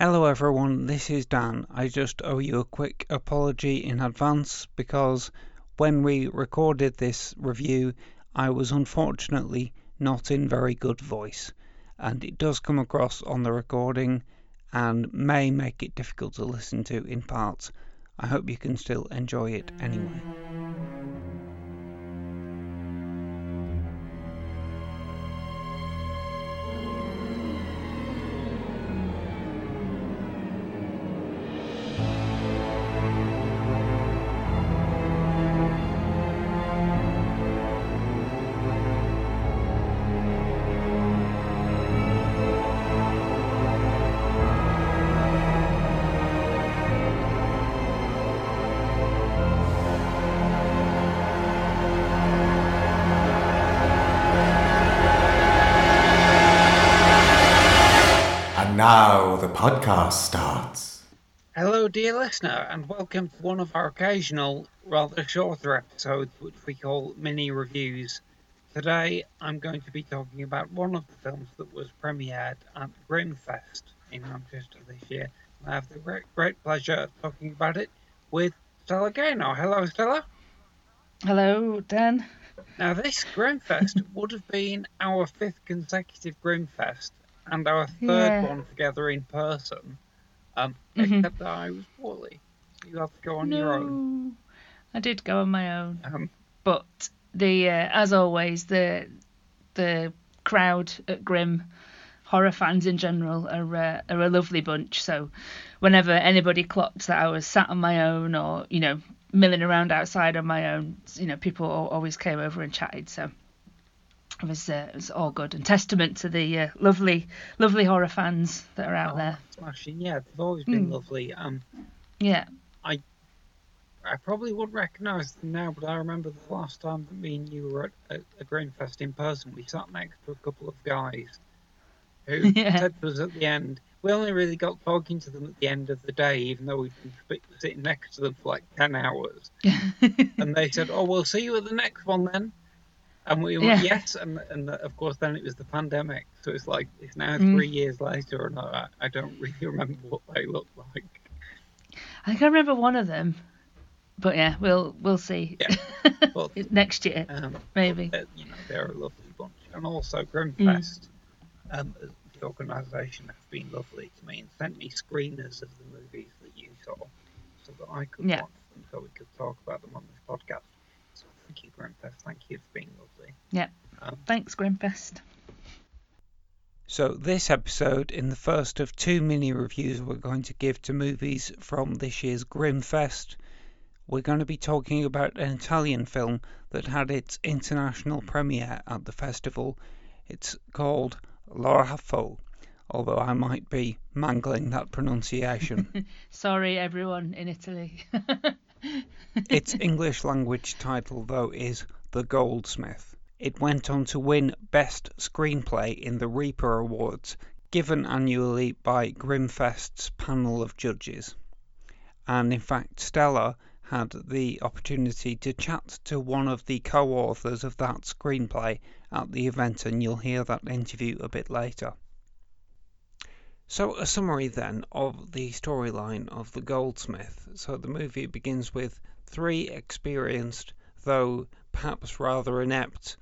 Hello everyone, this is Dan. I just owe you a quick apology in advance because when we recorded this review, I was unfortunately not in very good voice, and it does come across on the recording and may make it difficult to listen to in parts. I hope you can still enjoy it anyway. Podcast starts. Hello, dear listener, and welcome to one of our occasional, rather shorter episodes, which we call mini reviews. Today, I'm going to be talking about one of the films that was premiered at Grimfest in Manchester this year. I have the great, great pleasure of talking about it with Stella Gaynor. Hello, Stella. Hello, Dan. Now, this Grimfest would have been our fifth consecutive Grimfest and our third Yeah. one together in person, um, Mhm. except that I was poorly. So you have to go on your own. No, I did go on my own, Um, but the uh, as always the the crowd at Grim horror fans in general are uh, are a lovely bunch. So whenever anybody clocked that I was sat on my own or you know milling around outside on my own, you know people always came over and chatted. So. It was, uh, it was all good and testament to the uh, lovely, lovely horror fans that are out oh, there. Smashing, yeah, they've always been Mm. lovely. Um, Yeah, I I probably would recognise them now, but I remember the last time that me and you were at a, a Grimfest in person, we sat next to a couple of guys who Yeah. said to us at the end, we only really got talking to them at the end of the day, even though we'd been sitting next to them for like 10 hours. and they said, "Oh, we'll see you at the next one then." And we Yeah. "Yes," and and of course then it was the pandemic, so it's like it's now Mm. three years later, and I, I don't really remember what they looked like. I think I remember one of them, but yeah, we'll we'll see. Yeah. Well, Next year, um, maybe. uh, you know they're a lovely bunch, and also Grimfest, um, the organisation have been lovely to me and sent me screeners of the movies that you saw, so that I could Yeah. watch them, so we could talk about them on this podcast. So thank you, Grimfest. Thank you for being lovely. Yeah. Um, Thanks, Grimfest. So, this episode, in the first of two mini reviews we're going to give to movies from this year's Grimfest, we're going to be talking about an Italian film that had its international premiere at the festival. It's called L'Orafo, although I might be mangling that pronunciation. Sorry, everyone in Italy. its English language title, though, is The Goldsmith. It went on to win Best Screenplay in the Reaper Awards, given annually by Grimfest's panel of judges. And in fact, Stella had the opportunity to chat to one of the co authors of that screenplay at the event, and you'll hear that interview a bit later. So, a summary then of the storyline of The Goldsmith. So, the movie begins with three experienced, though perhaps rather inept,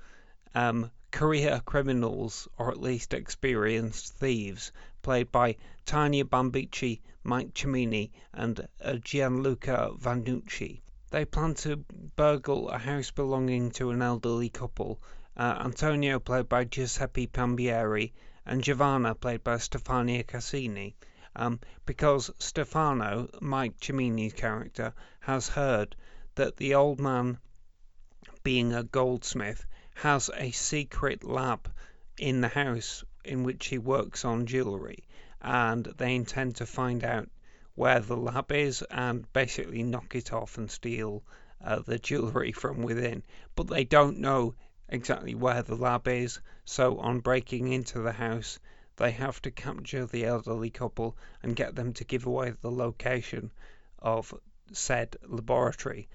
um, career criminals, or at least experienced thieves, played by Tania Bambaci, Mike Cimini, and uh, Gianluca Vannucci. They plan to burgle a house belonging to an elderly couple. Uh, Antonio, played by Giuseppe Pambieri, and Giovanna, played by Stefania Casini, um, because Stefano, Mike Cimini's character, has heard that the old man, being a goldsmith, has a secret lab in the house in which he works on jewellery, and they intend to find out where the lab is and basically knock it off and steal uh, the jewellery from within. But they don't know exactly where the lab is, so on breaking into the house, they have to capture the elderly couple and get them to give away the location of said laboratory.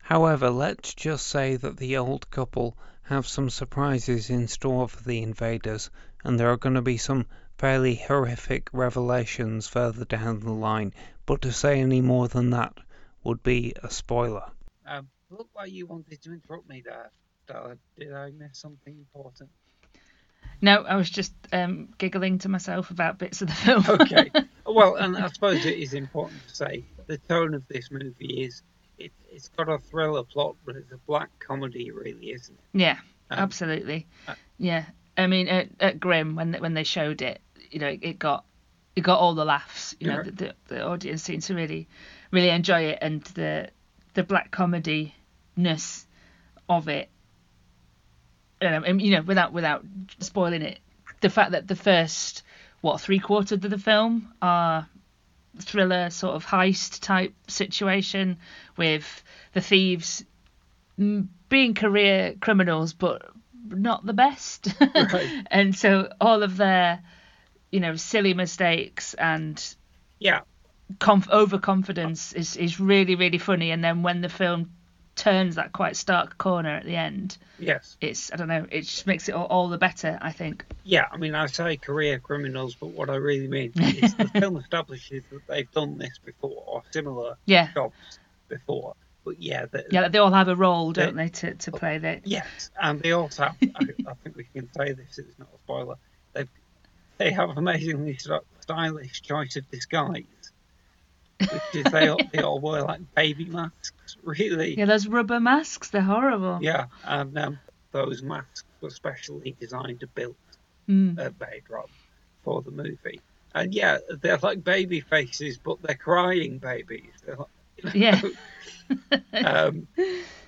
However, let's just say that the old couple have some surprises in store for the invaders, and there are going to be some fairly horrific revelations further down the line, but to say any more than that would be a spoiler. Um, looked like you wanted to interrupt me there. Did I miss something important? No, I was just um, giggling to myself about bits of the film. Okay. well, and I suppose it is important to say the tone of this movie is it, it's got a thriller plot, but it's a black comedy, really, isn't it? yeah, Um, absolutely. uh, yeah, I mean, at, at Grim when when they showed it, you know, it got it got all the laughs. You know, Yeah. the, the, the audience seemed to really really enjoy it, and the the black comedy ness of it. Um, and, you know, without without spoiling it, the fact that the first what three quarters of the film are thriller sort of heist type situation with the thieves being career criminals but not the best Right. and so all of their you know silly mistakes and Yeah. conf- overconfidence is is really really funny and then when the film turns that quite stark corner at the end Yes. it's i don't know it just makes it all, all the better i think Yeah, I mean, I say career criminals, but what I really mean is the film establishes that they've done this before or similar yeah jobs before. But yeah, the, yeah they all have a role don't they to, to oh, play that Yes, and they also have, I, I think we can say this, it's not a spoiler, they they have amazingly stylish choice of disguise. Is they all, they all wear like baby masks, really. yeah those rubber masks they're horrible Yeah, and um, those masks were specially designed to build Mm. at Baydrop for the movie. And yeah, they're like baby faces, but they're crying babies. They're like, yeah um,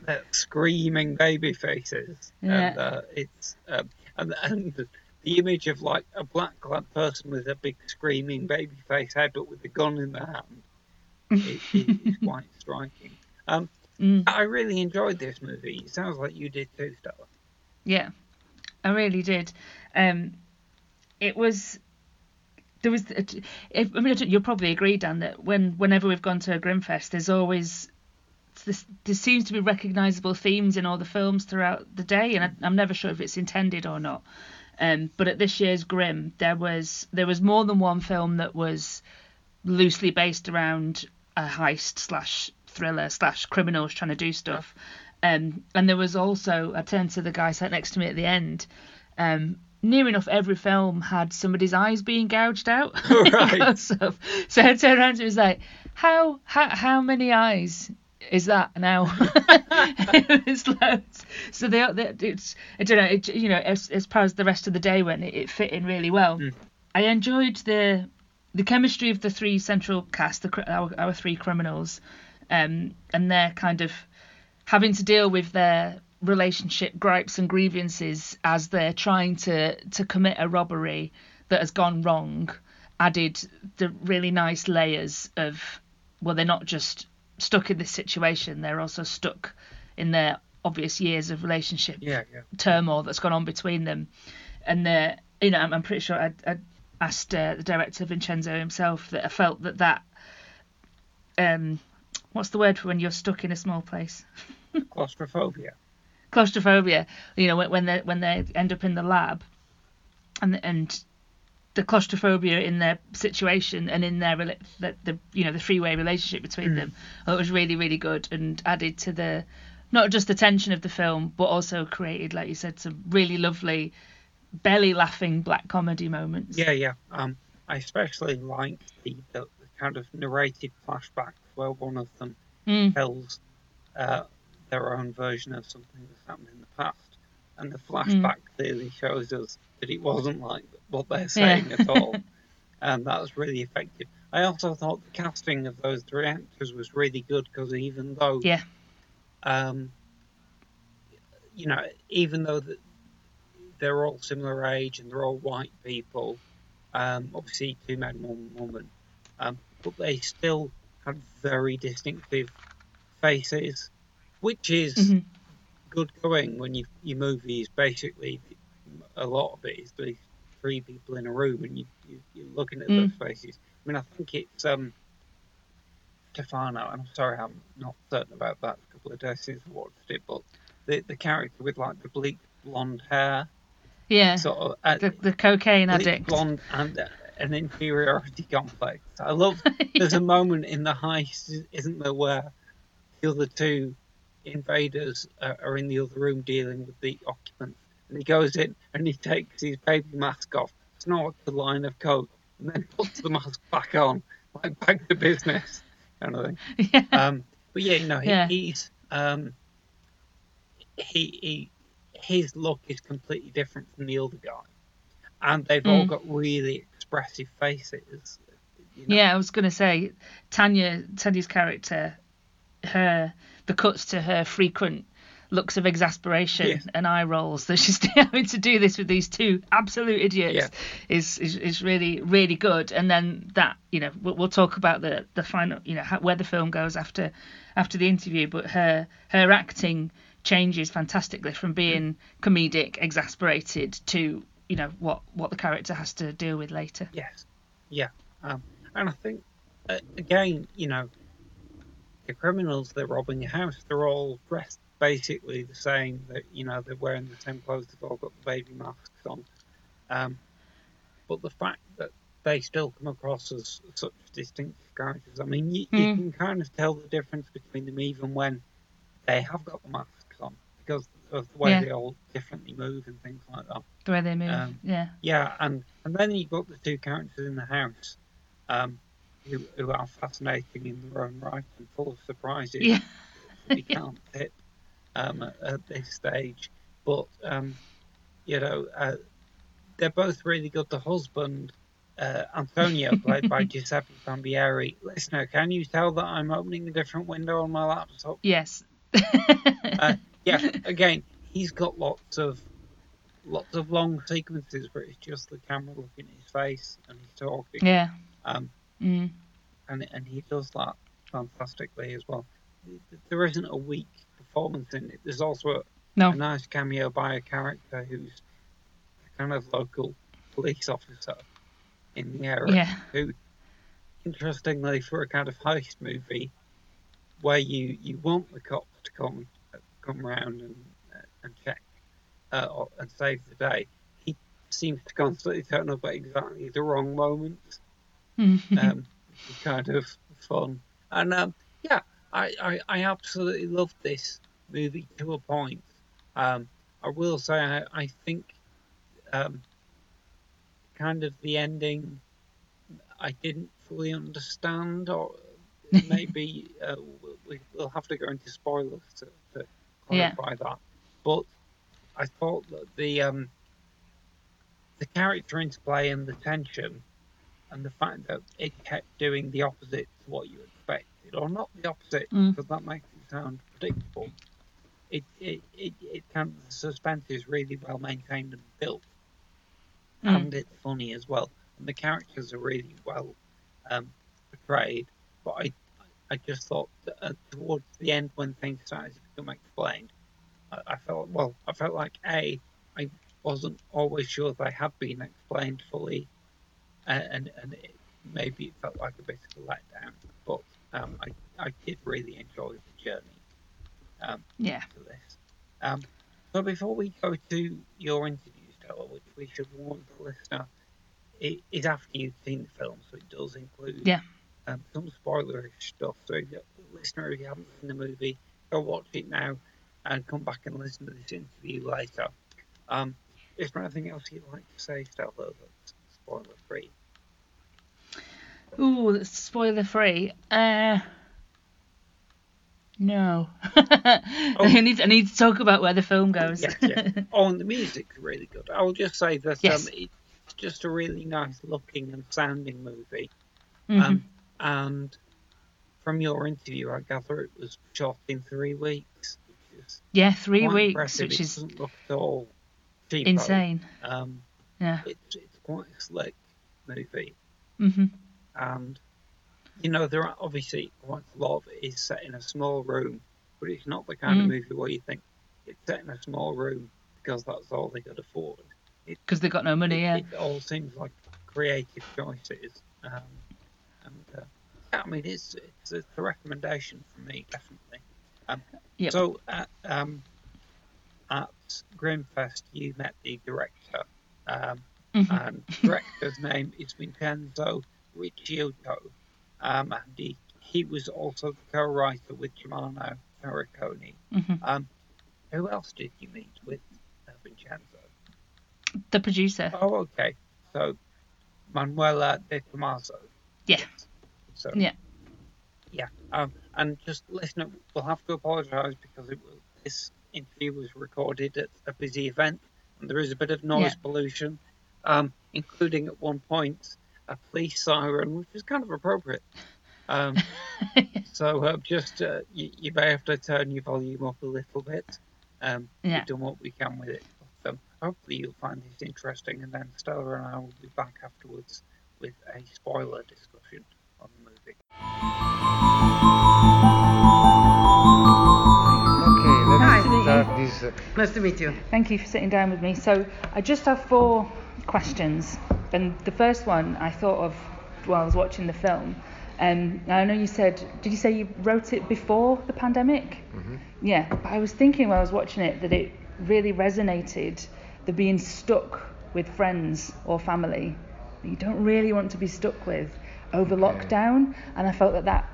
they're screaming baby faces, and Yeah. uh, it's um, and and the image of like a black clad person with a big screaming baby face head, but with a gun in their hand, it, it is quite striking. Um, Mm. I really enjoyed this movie. It sounds like you did too, Stella. Yeah, I really did. Um, it was there was. If, I mean, you'll probably agree, Dan, that when whenever we've gone to a Grimfest, there's always this, there seems to be recognisable themes in all the films throughout the day, and I, I'm never sure if it's intended or not. Um, but at this year's Grim, there was there was more than one film that was loosely based around a heist slash thriller slash criminals trying to do stuff. Um, and there was also I turned to the guy sat next to me at the end. Um, near enough every film had somebody's eyes being gouged out. Right. of- so I turned around and was like, how how how many eyes is that now? it was loads. So they, they it's I don't know it, you know as as far as the rest of the day went, it, it fit in really well. I enjoyed the the chemistry of the three central cast, the our, our three criminals, um, and their kind of having to deal with their relationship gripes and grievances as they're trying to to commit a robbery that has gone wrong added the really nice layers of well they're not just stuck in this situation they're also stuck in their obvious years of relationship Yeah, yeah. turmoil that's gone on between them and the you know I'm, I'm pretty sure I, I asked uh, the director Vincenzo himself that I felt that that um what's the word for when you're stuck in a small place Claustrophobia. claustrophobia. You know, when, when they when they end up in the lab, and and the claustrophobia in their situation and in their the, the you know the three-way relationship between them, I thought was really really good and added to the not just the tension of the film, but also created, like you said, some really lovely belly laughing black comedy moments. Yeah, yeah. Um, I especially like the, the, kind of narrated flashbacks where one of them Mm. tells uh, their own version of something that's happened in the past, and the flashback clearly shows us that it wasn't like what they're saying at all, and that was really effective. I also thought the casting of those three actors was really good because even though Yeah. um, you know, even though the, they're all similar age and they're all white people, um, obviously two men, one woman, um, but they still have very distinctive faces, which is Mhm. good going when you your movie is basically a lot of it is these three people in a room and you, you you're looking at Mm. those faces. I mean, I think it's um. Stefano, and I'm sorry, I'm not certain about that. A couple of days since I watched it, but the the character with like the bleak blonde hair, Yeah. sort of uh, The, the cocaine addict. blonde and uh, an inferiority complex. I love. There's a moment in the heist, isn't there, where the other two invaders are, are in the other room dealing with the occupants, and he goes in and he takes his baby mask off, snorts a line of coke, and then puts the mask back on, like back to business, kind of thing. Yeah. Um, but yeah, no, he, Yeah. he's um, he, he his look is completely different from the other guy, and they've all Mm. got really expressive faces. You know? Yeah, I was gonna say Tanya Tanya's character, her the cuts to her frequent looks of exasperation Yeah. and eye rolls that she's having to do this with these two absolute idiots Yeah. is, is is really really good. And then that you know we'll, we'll talk about the the final you know how, where the film goes after after the interview, but her her acting changes fantastically from being comedic, exasperated to you know what what the character has to deal with later. Yes, yeah, um, and I think uh, again, you know, the criminals they're robbing a house, they're all dressed basically the same. That you know they're wearing the same clothes, they've all got the baby masks on. Um, but the fact that they still come across as such distinct characters, I mean, you, you Mm. can kind of tell the difference between them even when they have got the masks because of the way Yeah. they all differently move and things like that. The way they move, Um, yeah. Yeah, and and then you've got the two characters in the house, um, who, who are fascinating in their own right and full of surprises. Yeah. we can't hit um, at, at this stage, but um, you know, uh, they're both really good. The husband, uh, Antonio, played by Giuseppe Pambieri. Listener, can you tell that I'm opening a different window on my laptop? Yes. Uh, yeah, again, he's got lots of lots of long sequences where it's just the camera looking at his face and he's talking. yeah. Um, Mm. and and he does that fantastically as well. There isn't a weak performance in it. There's also a, No. a nice cameo by a character who's a kind of local police officer in the area Yeah. who, interestingly, for a kind of heist movie, where you, you want the cops to come come round and uh, and check uh, and save the day, he seems to constantly turn up at exactly the wrong moments. Mhm. Um, kind of fun, and um, yeah, I, I I absolutely loved this movie to a point. Um, I will say I, I think um, kind of the ending I didn't fully understand, or maybe uh, we, we'll have to go into spoilers to, to Yeah. clarify that. But I thought that the um, the character interplay and the tension, and the fact that it kept doing the opposite to what you expected, or not the opposite, Mm. because that makes it sound predictable. It it, it, it can the suspense is really well maintained and built, Mm. and it's funny as well. And the characters are really well um, portrayed. But I I just thought that uh, towards the end when things started to become explained, I, I felt well. I felt like a I wasn't always sure they had been explained fully, uh, and and it, maybe it felt like a bit of a letdown. But um, I I did really enjoy the journey um, Yeah. to this. Um, so before we go to your interview, Stella, which we should warn the listener, it is after you've seen the film, so it does include Yeah. Um, some spoilerish stuff. So, if you, listener, if you haven't seen the movie, go watch it now and come back and listen to this interview later. Um, is there anything else you'd like to say, Stella, that's spoiler free? Ooh, that's spoiler free. Uh, no. I need I need to talk about where the film goes. Yes, yeah. oh, and the music's really good. I'll just say that Yes. um, it's just a really nice looking and sounding movie. Mhm. Um, and from your interview, I gather it was shot in three weeks, which is yeah, three quite weeks, impressive. which it is doesn't look at all cheapo. insane. Um, Yeah. it's, it's quite a slick movie, hmm and you know there are obviously quite a lot of it is set in a small room, but it's not the kind of Mm. movie where you think it's set in a small room because that's all they could afford. It, Because they got no money. Yeah. it, it all seems like creative choices, um, and uh, yeah, I mean it's it's, it's a recommendation for me definitely. Um, Yep. So at um, at Grimfest, you met the director, um, Mhm. and the director's name is Vincenzo Ricchiuto, um, and he, he was also the co-writer with Germano Morricone. Mhm. Um, who else did you meet with uh, Vincenzo? The producer. Oh, okay. So Manuela De Tomaso. Yeah. So Yeah. yeah. Um, and just listener, we'll have to apologise because it was, this interview was recorded at a busy event, and there is a bit of noise Yeah. pollution, um, including at one point a police siren, which is kind of appropriate. Um, so uh, just uh, you, you may have to turn your volume up a little bit. Um, Yeah. We've done what we can with it. But, um, hopefully you'll find this interesting, and then Stella and I will be back afterwards with a spoiler discussion on the movie. Okay, let's Hi. start this. Uh, Nice to meet you. Thank you for sitting down with me. So I just have four questions, and the first one I thought of while I was watching the film. Um, I know you said, did you say you wrote it before the pandemic? Yeah, but I was thinking while I was watching it that it really resonated the being stuck with friends or family that you don't really want to be stuck with over Okay. lockdown, and I felt that that,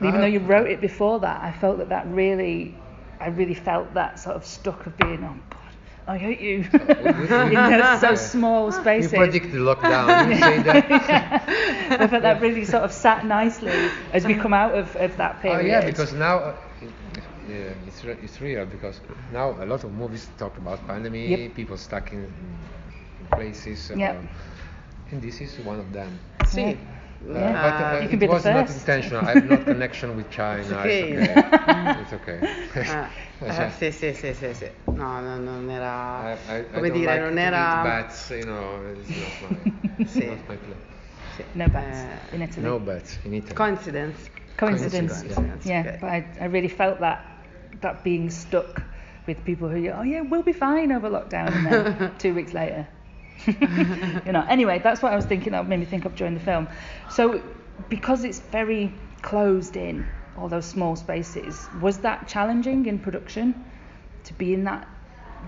even though you wrote it before that, I felt that that really, I really felt that sort of stuck of being, oh God, I hate you. in those so small you spaces. predict the lockdown. You say that. I felt that really sort of sat nicely as we come out of, of that period. Oh yeah, because now uh, it, yeah, it's re- it's real because now a lot of movies talk about pandemic, Yep. people stuck in, in places. uh, Yep. And this is one of them. Sì. Uh, Yeah. But uh, You it be was not intentional. I have no connection with China. okay. It's okay. it's okay. Ah, Cioè, eh, sì, sì, sì, sì, sì. No, no, non I, era... I, I come don't dire, like non era... bats, you know, it's not my, Sì. not my place. sì. No bats Eh, in Italy. No bats in Italy. Coincidence. Coincidence. Coincidence, Yeah, okay. but I, I really felt that that being stuck with people who, oh yeah, we'll be fine over lockdown, and then two weeks later, you know. Anyway, that's what I was thinking. That made me think of during the film. So, because it's very closed in, all those small spaces, was that challenging in production to be in that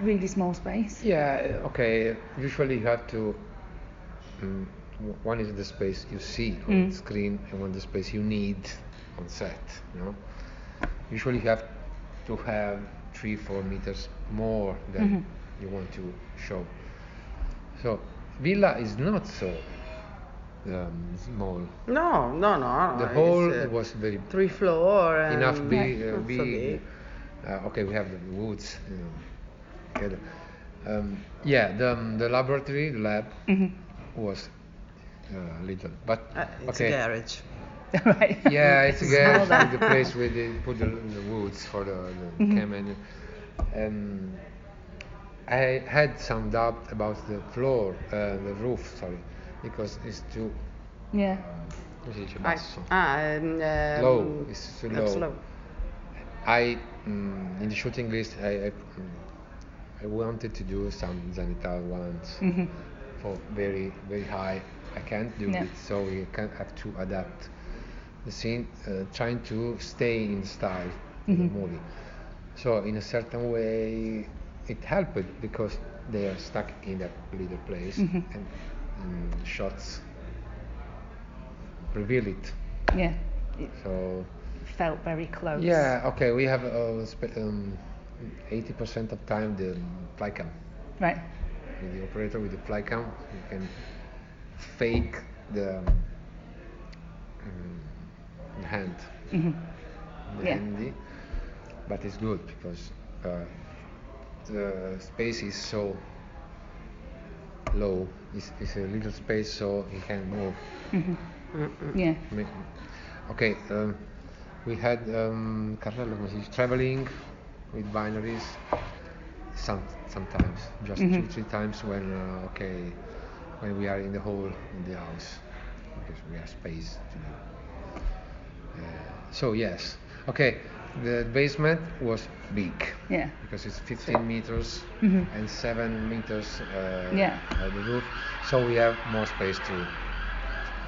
really small space? Yeah, okay. Usually you have to. Um, one is the space you see on Mm. screen, and one the space you need on set. You know, usually you have to have three, four meters more than Mhm. you want to show. So villa is not so um, small. No, no, no. the it's, whole uh, was very Three floor and... enough big, uh, not so big. big. Uh, okay, we have the woods. You know, together. Um, yeah, the um, the laboratory, the lab hmm was uh, little, but Uh, it's okay. a garage. right. Yeah, it's a garage, the place where they put the, the woods for the, the Mhm. camera. Um, I had some doubt about the floor, uh, the roof, sorry, because it's too Yeah. come si dice, Ah, basso. ah, um, um, Low, it's too that's low. I mm, in the shooting list I I, mm, I wanted to do some Zenital ones hmm for very very high. I can't do Yeah. it, so we can have to adapt the scene, uh, trying to stay in style in Mhm. the movie. So in a certain way, it helped because they are stuck in that little place Mhm. and mm, shots reveal it. Yeah. It So felt very close. yeah, okay, we have uh, spe- um, 80% of time the flycam. Right. With the operator with the flycam, you can fake the, um, the hand, hmm the Yeah. handy, but it's good because uh, the space is so low. It's, it's a little space, so you can move. hmm Yeah. Okay, um, we had um, Carrello come traveling with binaries some, sometimes, just two, Mhm. three times when, uh, okay, when we are in the hall in the house, because we have space to do. Uh, so yes, okay, the basement was big Yeah. because it's 15 meters Mhm. and 7 meters uh, Yeah. uh, the roof, so we have more space to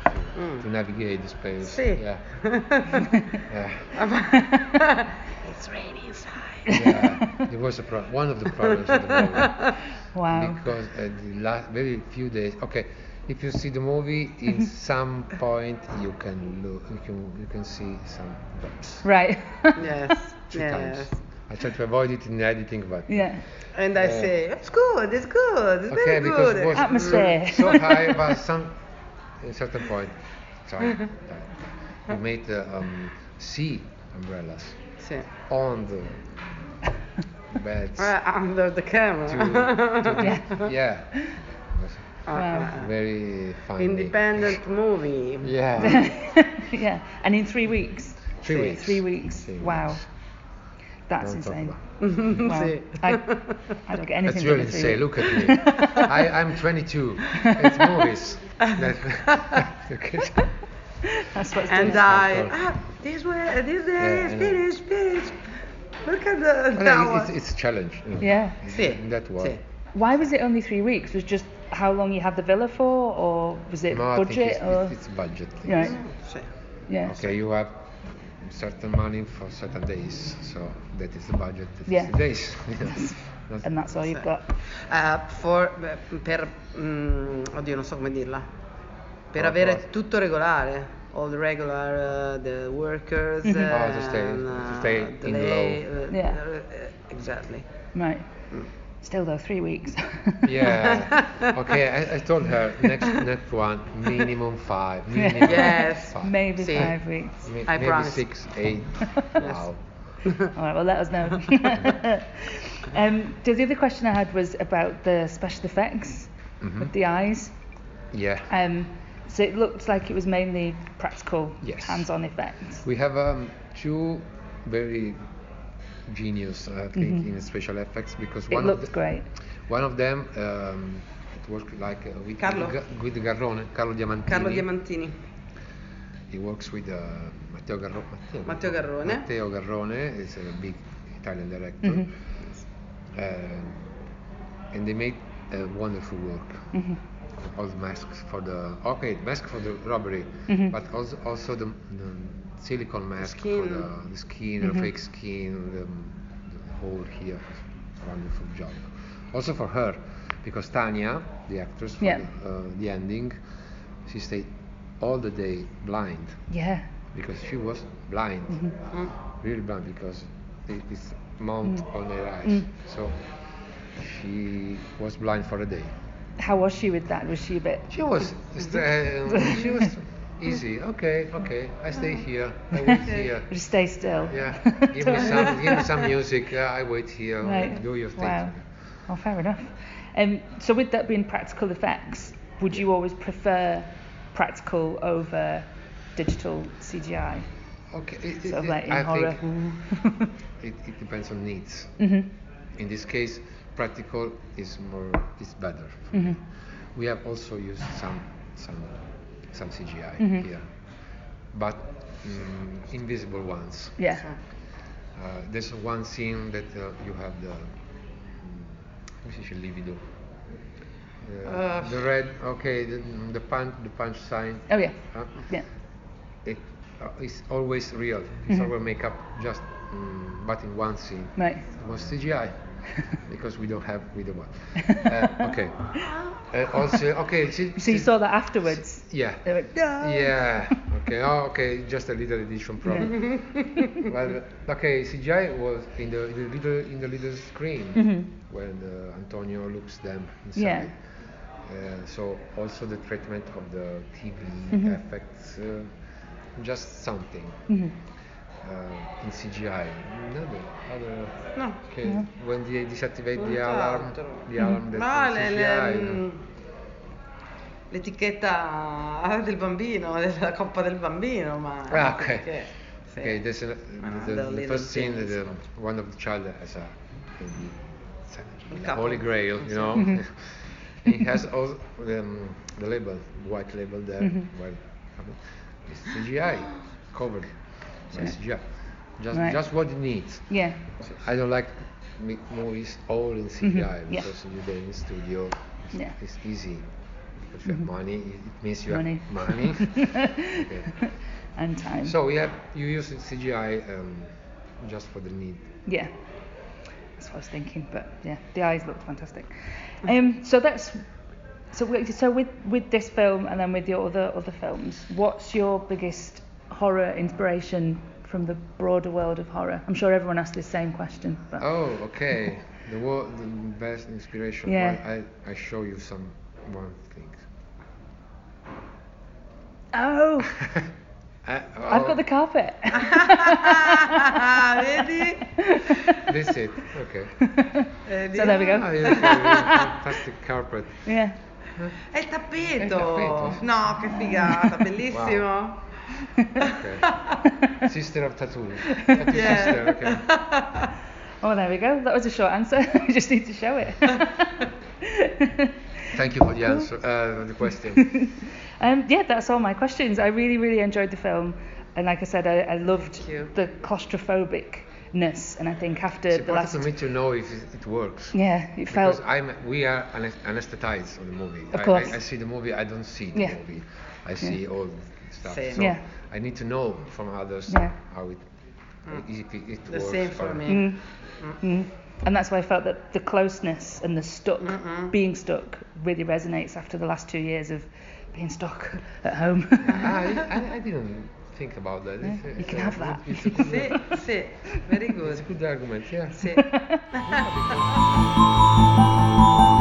to, Mm. to navigate the space. Sì. Yeah. yeah. It's raining inside. yeah, it was a pro- one of the problems of the movie. Wow. Because uh, the last very few days. Okay, if you see the movie, in some point you can look, you can you can see some dots. Right. Yes. Two yes. times. I try to avoid it in the editing, but yeah. And I Uh, say, it's good, it's good, it's okay very because good. it was Atmosphere. so high, but some at a certain point, sorry, we made the um, sea umbrellas Sì. on the beds. Uh, under the camera. to, to, yeah. It was Uh, very funny. Independent movie. Yeah. yeah. And in three weeks. Three Sì. weeks. Three weeks. Three Wow. weeks. That's Don't insane. about- Wow. Sì. I, I don't get anything. That's done really insane. Look at me. I, I'm 22. It's movies. That- okay. That's what's And done I, Of course. ah, this way, this way, Yeah, I know. finish, finish. Look at the Well, tower. it's, it's a challenge. you know, Yeah. Sì, In that way. sì. Why was it only three weeks? Was just how long you have the villa for, or was it No, budget? it's, or it's, it's budget. thing. right? Yeah. Okay, you have certain money for certain days, so that is the budget. That is Yeah. the days. That's- And that's all you've got. Uh, for, per, mm, oddio, non so come dirla. Per Oh, avere what? tutto regolare. All the regular, uh, the workers. Mhm. Oh, to stay- and, to stay uh, in delay, low. uh, Yeah. uh, exactly. Right. Still though, three weeks. Yeah. Okay, I, I told her next next one minimum five. Minimum Yes. five. Maybe See. five weeks. May- I maybe promise. six, eight. Wow. All right, well, let us know. um, so the other question I had was about the special effects Mhm. with the eyes. Yeah. Um, so it looked like it was mainly practical, Yes. hands-on effects. We have um, two very genius, I think, in special effects because Mm-hmm. It one looked of the, great. one of them um, it worked like uh, with Carlo. With Garrone, Carlo Diamantini. Carlo Diamantini. He works with uh, Matteo Garrone. Matteo, Matteo Garrone. Matteo Garrone is a big Italian director, Mhm. uh, and they made a wonderful work. Mhm. All the masks for the okay, mask for the robbery, Mhm. but also also the, the silicone mask Skin. for the, the skin, Mhm. fake skin, the, the hole here. Wonderful job. Also for her, because Tanya, the actress for Yeah. the, uh, the ending, she stayed all the day blind Yeah. because she was blind, Mm-hmm. Mm. really blind because it is mount Mm. on her eyes. So she was blind for a day. How was she with that? Was she a bit? She was st- uh, she was easy. Okay, okay. I stay here. I wait here. Just stay still. Yeah. Give me some give me some music. Uh, I wait here. Right. Do your thing. Wow. Oh, fair enough. Um, so with that being practical effects, would you always prefer practical over digital CGI? Okay. It, it- like I horror. think it, it depends on needs. hmm In this case, practical is more is better. for hmm me. We have also used some some some CGI Mhm. here, but mm, invisible ones. Yeah. Uh, there's one scene that uh, you have the mm, come si dice livido? Uh, Uh, the red, okay, the, the punch, the punch sign. Oh yeah. uh, Yeah. it uh, is always real. It's Mhm. always makeup, just mm, but in one scene. Right. It was CGI because we don't have we don't want. Uh, okay. Uh, also, okay. she- So you she- saw that afterwards. Yeah. They went, "No." Yeah. Okay. Oh, okay. Just a little edition problem. well, okay. CGI was in the, in the little in the little screen Mhm. when uh, Antonio looks them inside. Yeah. Uh, so also the treatment of the TV Mhm. effects, uh, just something Mhm. Uh, in CGI. Another, other. No. Okay. No. When they disactivate the alarm, the alarm that's No, in le- CGI. le- no? mm, l'etichetta del bambino, della coppa del bambino, ma... Ah, ok. perché- sì. Okay, there's a, Ah, the, the the first scene things. um, one of the child has a, holy grail, you know. He has all um, the label, white label there. Mhm. Well, it's CGI covered CGI. Just Right. just what it needs. Yeah. I don't like make movies all in CGI Mhm, yeah. because you do in studio. It's, Yeah. it's easy. If you have Mhm. money, it means you Money. have money. Okay. and time. So we have you use CGI um, just for the need. Yeah, that's what I was thinking. But yeah, the eyes looked fantastic. Um, so that's so so with with this film and then with your other other films, what's your biggest horror inspiration from the broader world of horror? I'm sure everyone asks this same question, but Oh, okay. the, wo- the best inspiration. Yeah. Well, I I show you some one thing. oh, I, I've got the carpet. Vedi? This it. Okay. Vedi? so there we Ah, go. yes, okay, fantastic carpet. Yeah. È il tappeto. È il tappeto. No, che figata, bellissimo. Okay. Sister of tattoo. Tattoo Yeah. sister. Okay. Oh, there we go. That was a short answer. we just need to show it. Thank you for the answer. Uh, the question. um, yeah, that's all my questions. I really, really enjoyed the film, and like I said, I, I loved the claustrophobicness, and I think after It's the last, important for me to know if it, works. yeah, it Because felt I'm, we are anes- anesthetized on the movie. Of I- course. I, I see the movie, I don't see the Yeah. movie. I see all stuff. Same. So Yeah. I need to know from others Yeah. how it, if it, it The works. same for me. Mm. Mm. And that's why I felt that the closeness and the stuck, being stuck, really resonates after the last two years of being stuck at home. I, I, I didn't think about that. It's, you it's can a have good- that. It's a good, Sì, sì, very it's a good argument, yeah. Sì.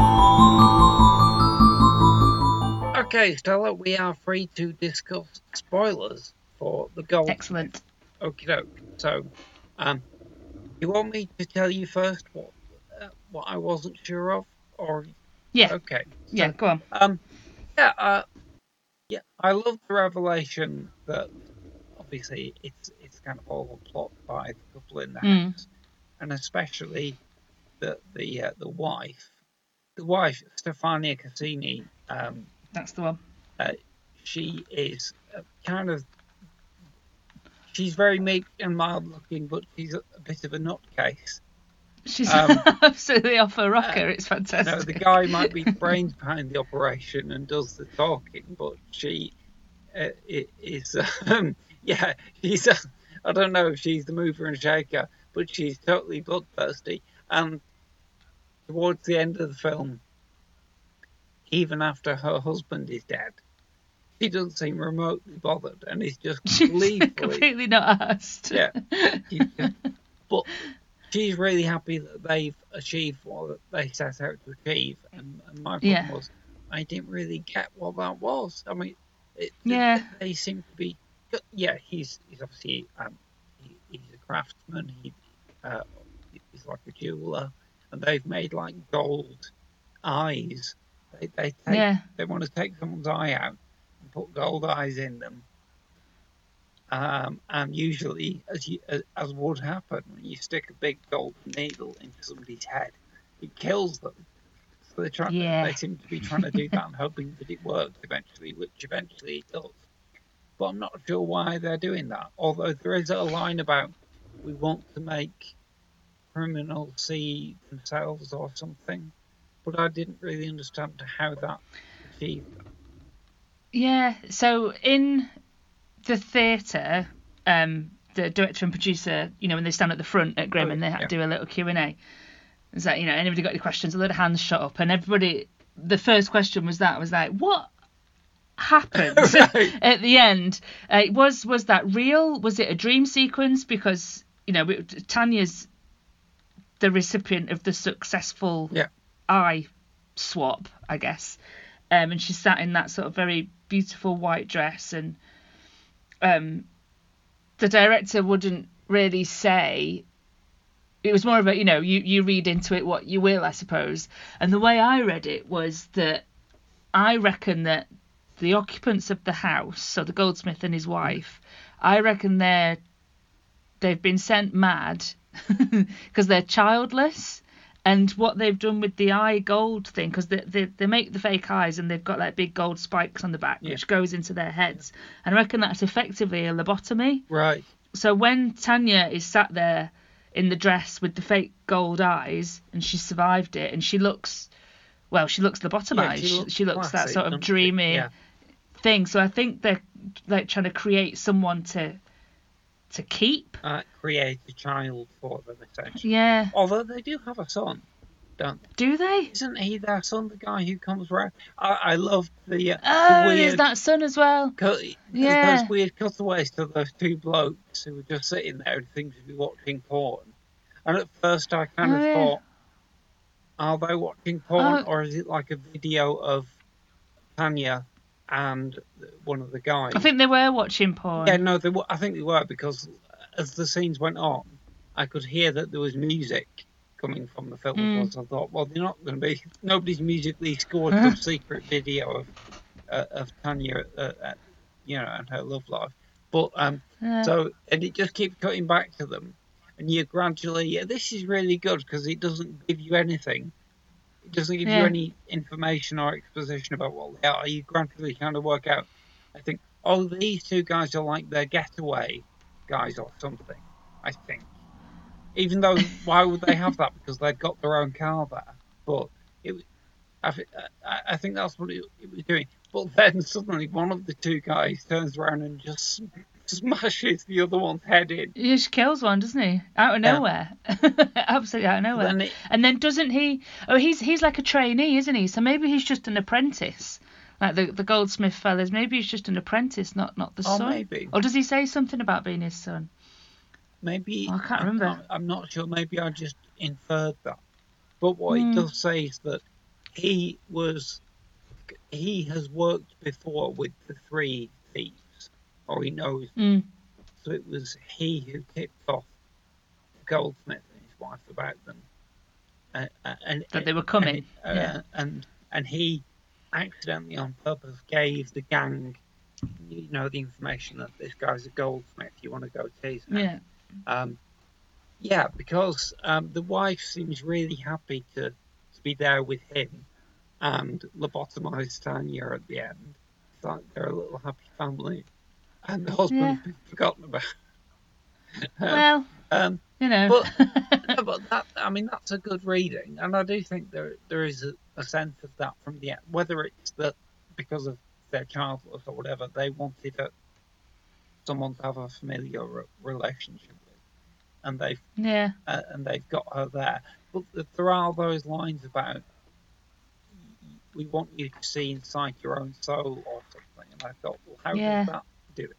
Okay, Stella, we are free to discuss spoilers for the gold. Excellent. Okie doke. So, um, you want me to tell you first what uh, what I wasn't sure of, or Yeah, okay? yeah, go on. Um, yeah, uh, yeah, I love the revelation that obviously it's it's kind of all a plot by the couple in the Mm. house, and especially the the uh, the wife, the wife Stefania Casini. Um, That's the one. she is uh, kind of she's very meek and mild looking, but she's a, a bit of a nutcase. She's Um, absolutely off her rocker. it's You fantastic. know, the guy might be brains behind the operation and does the talking, but she uh, is, um, yeah, she's, uh, I don't know if she's the mover and shaker, but she's totally bloodthirsty. And towards the end of the film, even after her husband is dead, she doesn't seem remotely bothered and is just She's completely not asked. yeah. Just- but she's really happy that they've achieved what they set out to achieve. And, and my problem Yeah. was, I didn't really get what that was. I mean, it, Yeah. they seem to be. Yeah, he's he's obviously um, he, he's a craftsman. He uh, he's like a jeweler, and they've made like gold eyes. They they take, Yeah. they want to take someone's eye out and put gold eyes in them. Um, and usually, as you, as, as would happen when you stick a big gold needle into somebody's head, it kills them. So they're trying. Yeah. They seem to be trying to do that and hoping that it works eventually, which eventually it does. But I'm not sure why they're doing that. Although there is a line about we want to make criminals see themselves or something, but I didn't really understand how that achieved. Yeah. So in the theatre, um, the director and producer, you know, when they stand at the front at Grim Oh, and they have yeah. to do a little Q and A, is that you know, anybody got any questions? A lot of hands shot up, and everybody. The first question was that was like, what happened Right. at the end? Uh, was was that real? Was it a dream sequence? Because you know, Tanya's the recipient of the successful Yeah. Eye swap, I guess. Um, and she sat in that sort of very beautiful white dress, and um, the director wouldn't really say. It was more of a, you know, you, you read into it what you will, I suppose. And the way I read it was that I reckon that the occupants of the house, so the goldsmith and his wife, I reckon they're they've been sent mad because they're childless and what they've done with the eye gold thing because they, they, they make the fake eyes and they've got like big gold spikes on the back Yeah. which goes into their heads and i reckon that's effectively a lobotomy Right. so when tanya is sat there in the dress with the fake gold eyes and she survived it and she looks well she looks lobotomized Yeah, she, she looks that sort of dreamy Yeah. thing so i think they're like trying to create someone to to keep. uh, create a child for them, essentially. Yeah. Although they do have a son, don't they? Do they? Isn't he their son, the guy who comes round? I, I love the, uh, Oh, the weird, that son as well. cut, Yeah. those weird cutaways to those two blokes who were just sitting there and seemed to be watching porn. And at first I kind Oh, of yeah. thought, are they watching porn Oh. or is it like a video of Tanya and one of the guys? I think they were watching porn. Yeah, no, they were, I think they were because as the scenes went on, I could hear that there was music coming from the film. Mm. So I thought, well, they're not going to be. Nobody's musically scored some secret video of uh, of Tanya, uh, uh, you know, and her love life. But um, Yeah. so and it just keeps cutting back to them, and you gradually. Yeah, this is really good because it doesn't give you anything. It doesn't give Yeah. you any information or exposition about what they are. You gradually kind of work out. I think, oh, these two guys are like their getaway guys or something. I think. Even though, why would they have that? Because they've got their own car there. But it, I, I, I think that's what it, it was doing. But then suddenly, one of the two guys turns around and just smashes the other one's head in. He just kills one, doesn't he? Out of Yeah. nowhere. Absolutely out of nowhere. Then it- and then doesn't he? Oh, he's he's like a trainee, isn't he? So maybe he's just an apprentice, like the the goldsmith fellas. Maybe he's just an apprentice, not not the Oh, son. maybe. Or does he say something about being his son? Maybe I can't remember. not- I'm not sure. Maybe I just inferred that. But what Hmm. it does say is that he was, he has worked before with the three thieves, or he knows. Mm. So it was he who tipped off Goldsmith and his wife about them, uh, uh, and That they were coming, And, uh, yeah. and and he accidentally, on purpose, gave the gang, you know, the information that this guy's a goldsmith. You want to go tease him. Yeah. Um, yeah, because um, the wife seems really happy to, to be there with him and lobotomise Tanya at the end. It's like they're a little happy family. And the husband's been forgotten about. Well, Um, you know. but, no, but that, I mean, that's a good reading. And I do think there there is a, a sense of that from the whether it's that because of their childhood or whatever, they wanted a, someone to have a familiar re- relationship with. And they've yeah. uh, and they've got her there. But there are those lines about we want you to see inside your own soul or something. And I thought, well, how Yeah. does that do it?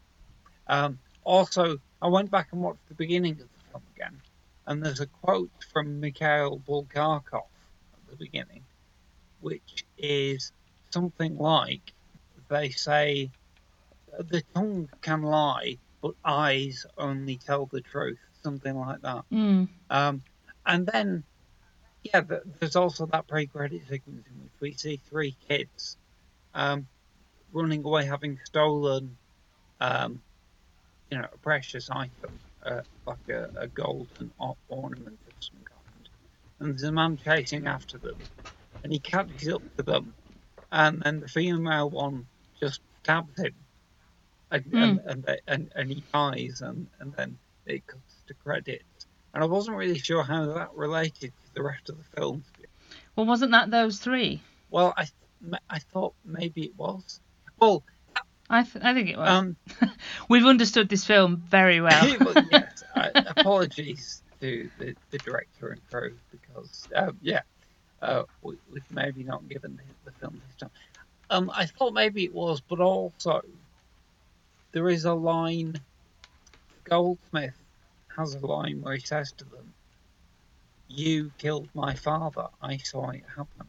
Um, also, I went back and watched the beginning of the film again, and there's a quote from Mikhail Bulgakov at the beginning, which is something like, they say, the tongue can lie, but eyes only tell the truth, something like that. Mm. Um, and then, yeah, there's also that pre-credit sequence in which we see three kids um, running away, having stolen, um, you know, a precious item, uh, like a, a golden ornament of some kind. And there's a man chasing after them, and he catches up to them, and then the female one just stabs him, and and, and, they, and, and he dies, and, and then it cuts to credits. And I wasn't really sure how that related to the rest of the film. Well, wasn't that those three? Well, I I thought maybe it was. Well, I th- I think it was. um, We've understood this film very well. well, yes. I, apologies to the, the director and crew because, um, yeah, uh, we, we've maybe not given the, the film this time. Um, I thought maybe it was, but also there is a line. Goldsmith has a line where he says to them, "You killed my father. I saw it happen." Do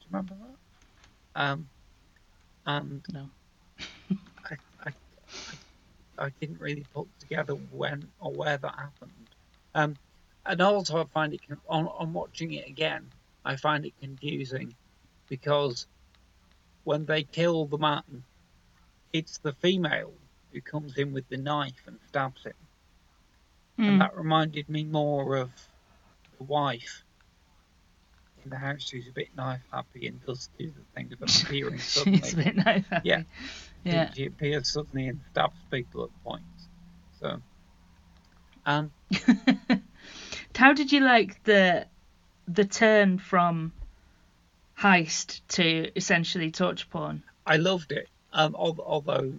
you remember that? Um, and No. I, didn't really put together when or where that happened. Um, and also, I find it con- on on watching it again. I find it confusing because when they kill the man, it's the female who comes in with the knife and stabs him, Mm. and that reminded me more of the wife in the house who's a bit knife happy and does do the thing of appearing suddenly. She's a bit knife happy. Yeah. Yeah. She appears suddenly and stabs people at points. So, and How did you like the the turn from heist to essentially torture porn? I loved it. Um, although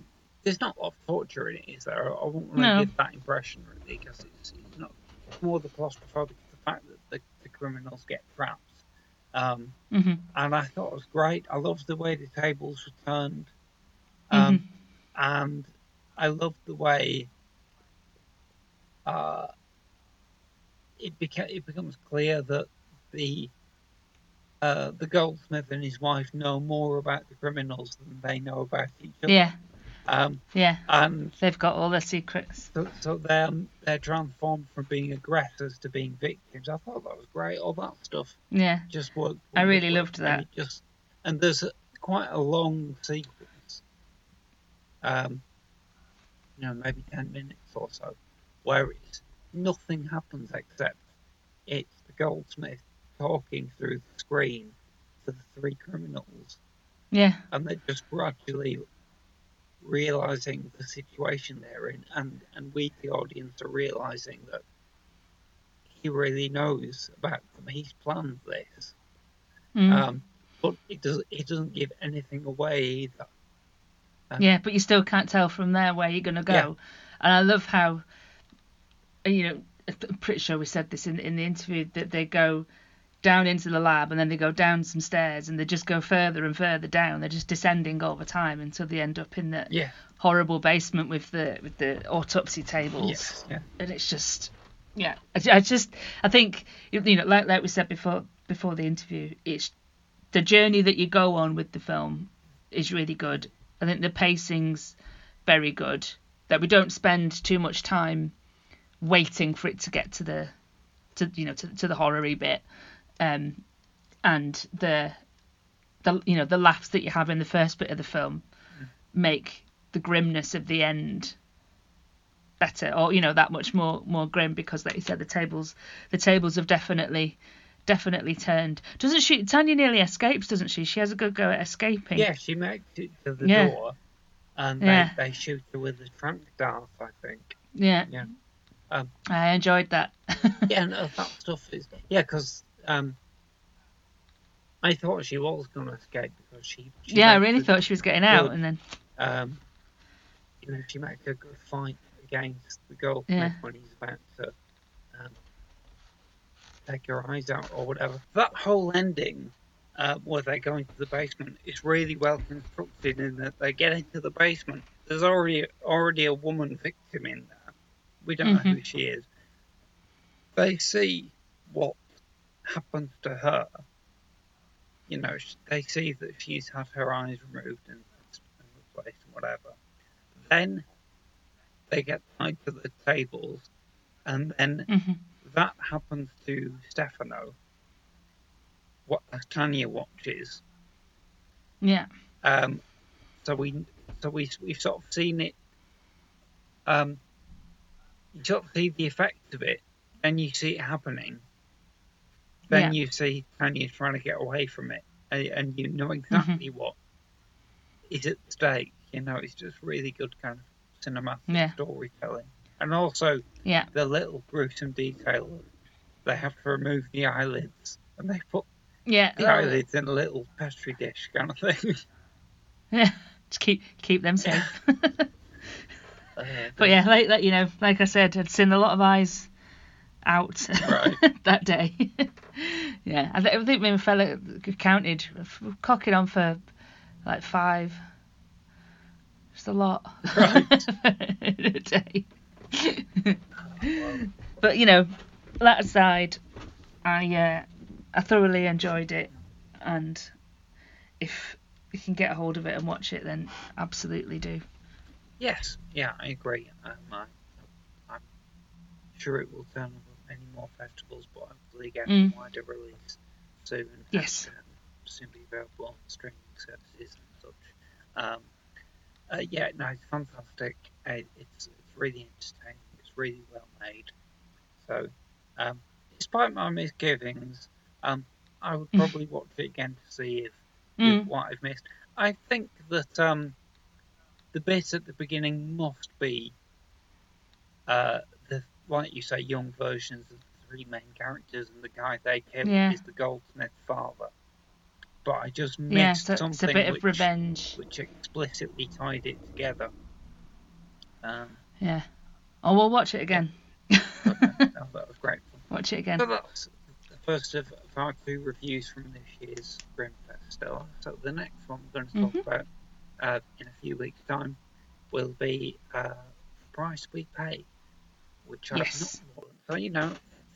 there's not a lot of torture in it, is there? I wouldn't want to No. give that impression really, because it's, it's not it's more the claustrophobic, the fact that the, the criminals get trapped. Um, hmm and I thought it was great. I loved the way the tables were turned, um, Mm-hmm. and I loved the way uh, it beca- it becomes clear that the uh, the goldsmith and his wife know more about the criminals than they know about each other. Yeah, Um, yeah. and They've got all their secrets. so, so they're they're transformed from being aggressors to being victims. I thought that was great. All that stuff Yeah, just worked. I really loved that. And just and there's a, quite a long sequence, um, you know, maybe ten minutes or so, where it's nothing happens except it's the goldsmith talking through the screen to the three criminals, yeah, and they're just gradually realizing the situation they're in, and and we, the audience, are realizing that he really knows about them. He's planned this, mm. um, but it does it doesn't give anything away either. Um, yeah. But you still can't tell from there where you're gonna go. Yeah. And I love how, you know, I'm pretty sure we said this in in the interview that they go down into the lab and then they go down some stairs and they just go further and further down. They're just descending all the time until they end up in the Yeah. horrible basement with the with the autopsy tables. Yes. Yeah. and it's just yeah I, I just i think you know like like we said before before the interview it's the journey that you go on with the film is really good i think the pacing's very good that we don't spend too much time waiting for it to get to the to you know to, to the horror bit. Um and the the you know the laughs that you have in the first bit of the film make the grimness of the end better or you know that much more more grim because like you said the tables the tables have definitely definitely turned doesn't she tanya nearly escapes doesn't she she has a good go at escaping Yeah. She makes it to the Yeah. door, and Yeah. they, they shoot her with a trunk dart. I think. yeah Yeah. Um, i enjoyed that yeah, no, that stuff is yeah, because um, I thought she was going to escape because she. she yeah i really thought she was getting out good- and then um, you know, she makes a good fight against the goldsmith Yeah. when he's about to take your eyes out or whatever. That whole ending, uh, where they go into the basement, is really well constructed in that they get into the basement. There's already already a woman victim in there. We don't know who she is. They see what happens to her. You know, they see that she's had her eyes removed and, and replaced and whatever. Then they get tied to the tables, and then Mhm. That happens to Stefano. What Tanya watches, yeah um, so we so we we've sort of seen it. Um, you sort of see the effect of it, then you see it happening. Then Yeah. you see Tanya trying to get away from it, and, and you know exactly Mm-hmm. what is at stake. You know, it's just really good kind of cinematic Yeah. storytelling, and also yeah. the little gruesome detail they have to remove the eyelids, and they put yeah. the eyelids in a little pastry dish kind of thing. yeah. Just keep keep them safe. Uh, but yeah like, like you know like i said i'd seen a lot of eyes out Right. that day. Yeah. I, th- I think me and fella counted cocking on for like five. Just a lot. Right. in a day but you know that aside i uh, i thoroughly enjoyed it and if you can get a hold of it and watch it then absolutely do Yes, yeah, I agree. Um, I, I'm sure it will turn up at many more festivals, but hopefully get Mm. a wider release soon. Yes. And, um, soon be available on streaming services and such. Um, uh, yeah, no, it's fantastic. Uh, it's, it's really entertaining. It's really well made. So, um, despite my misgivings, um, I would probably watch it again to see if, Mm. if what I've missed. I think that um, the bit at the beginning must be uh, the like you say, young versions of the three main characters, and the guy they kill Yeah. is the goldsmith father. But I just yeah missed so something it's a bit which, of revenge which explicitly tied it together. Um, Yeah. Oh, we'll watch it again. okay, no, that was great. Watch it again. So that's the first of of our two reviews from this year's Grimfest Stella. So the next one we're going to talk Mhm. about uh, in a few weeks' time will be uh, the price we pay, which I've Yes. not won. So you know,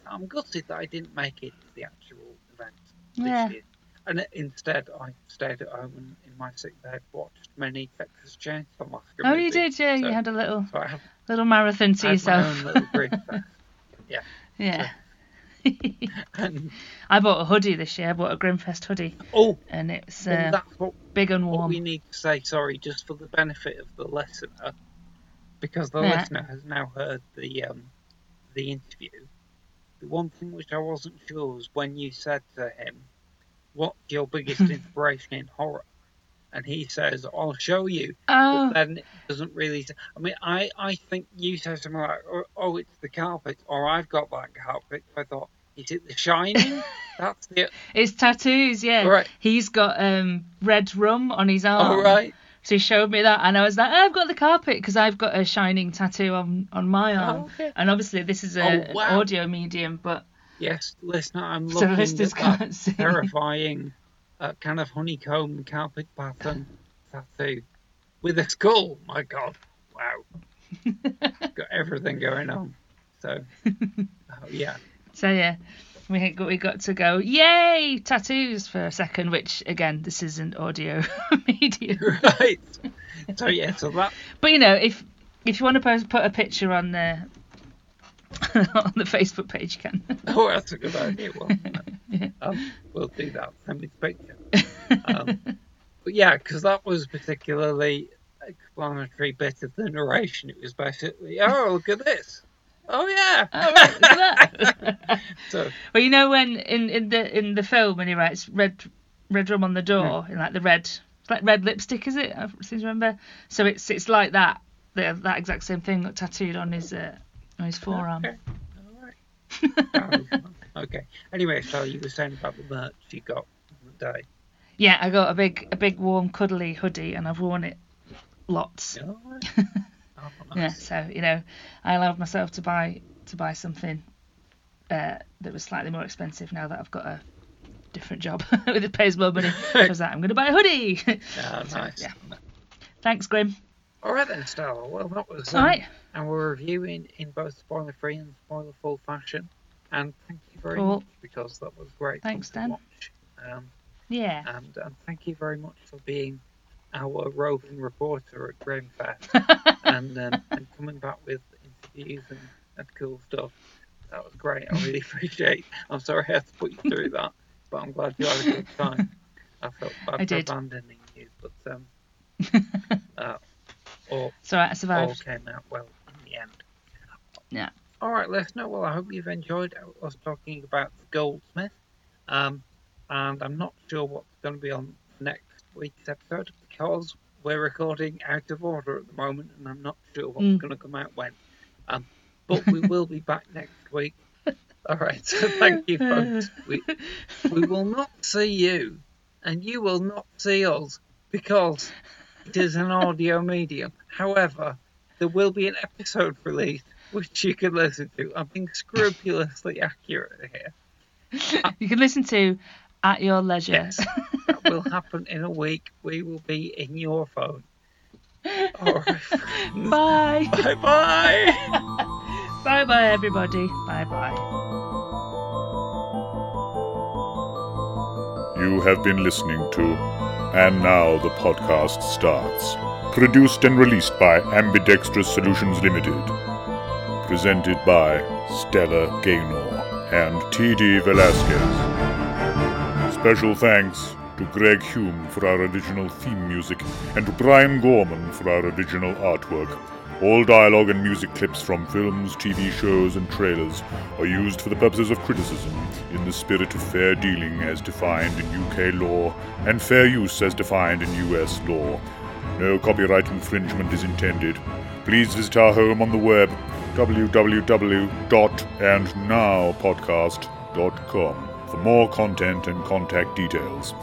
I'm gutted that I didn't make it to the actual event this Yeah. year. And instead, I stayed at home and in my sick bed watched many Texas Chainsaw Massacre Oh, you did, yeah. So- You had a little So have little marathon to I had my yourself. Grimfest. yeah. and I bought a hoodie this year. I bought a Grimfest hoodie, oh, and it's and uh, that's what big and what warm. we need to say, sorry, just for the benefit of the listener, because the Yeah. listener has now heard the um, the interview. The one thing which I wasn't sure was when you said to him, "What's your biggest inspiration in horror?" and he says, "I'll show you," Oh, but then it doesn't really. I mean, I I think you said something like, "Oh, oh it's the carpet," or "I've got that carpet." I thought, "Is it The Shining?" That's the it's tattoos. Yeah. right. He's got um red rum on his arm. All right. So he showed me that, and I was like, I've got the carpet because I've got a shining tattoo on on my arm. Oh, okay. And obviously this is a Oh, wow. an audio medium, but Yes, listener, I'm so looking listeners at that can't see. terrifying uh, kind of honeycomb carpet pattern tattoo with a skull. My God, wow, got everything going on. So, oh, yeah, So yeah, we got we got to go yay tattoos for a second, which again this is an audio medium. right. So yeah, so that But you know if if you want to post, put a picture on the on the Facebook page, can. oh, that's a good idea. Well, Yeah. um, we'll do that. Send me the picture. Um, but yeah, because that was particularly explanatory bit of the narration. It was basically, oh, look at this. Oh yeah. Oh, right, look at that. So well, you know when in, in the in the film when he writes red red rum on the door in like the red like red lipstick, is it? I seem to remember. So it's it's like that. The, that exact same thing tattooed on his uh, on his forearm. Okay. All right. Okay. Anyway, so you were saying about the merch you got on the day. Yeah, I got a big a big warm cuddly hoodie and I've worn it lots. All. Oh, Yeah, so you know, I allowed myself to buy to buy something uh, that was slightly more expensive now that I've got a different job with it pays more money. So I was like, I'm going to buy a hoodie. Yeah, nice. yeah. Thanks, Grim. All right then, Stella. Well, that was All um, right, our review in, in both spoiler free and spoiler full fashion. And thank you very Cool. much because that was great. Thanks, to Dan. Watch. Um, yeah. and um, thank you very much for being our roving reporter at Grimfest and, um, and coming back with interviews and, and cool stuff. That was great. I really appreciate. I'm sorry I had to put you through that, but I'm glad you had a good time. I felt bad I for abandoning you, but um, uh, all, So I all survived. came out well the end. Yeah. All right, listener. Well, I hope you've enjoyed us talking about the Goldsmith. Um, and I'm not sure what's going to be on next week's episode because we're recording out of order at the moment, and I'm not sure what's Mm. going to come out when. Um, but we will be back next week. All right. So thank you, folks. We we will not see you, and you will not see us because it is an audio medium. However, there will be an episode released which you can listen to. I'm being scrupulously accurate here. You can listen to at your leisure. Yes, that will happen in a week. We will be in your phone. All right. Bye. Bye bye. bye bye, everybody. Bye bye. You have been listening to And Now the Podcast Starts. Produced and released by Ambidextrous Solutions Limited. Presented by Stella Gaynor and T.D. Velasquez. Special thanks to Greg Hume for our original theme music and to Brian Gorman for our original artwork. All dialogue and music clips from films, TV shows, and trailers are used for the purposes of criticism in the spirit of fair dealing as defined in UK law and fair use as defined in US law. No copyright infringement is intended. Please visit our home on the web www.andnowpodcast.com for more content and contact details.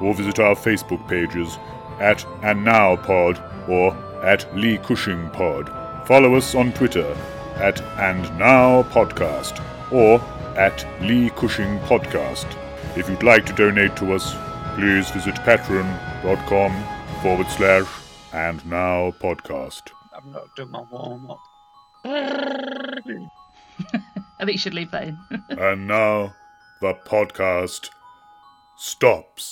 Or visit our Facebook pages at And Now Pod or at Lee Cushing Pod Follow us on Twitter at And Now Podcast or at Lee Cushing Podcast. If you'd like to donate to us, please visit patreon.com forward slash And Now Podcast. I've not done my warm up. I think you should leave that in. And now the podcast stops.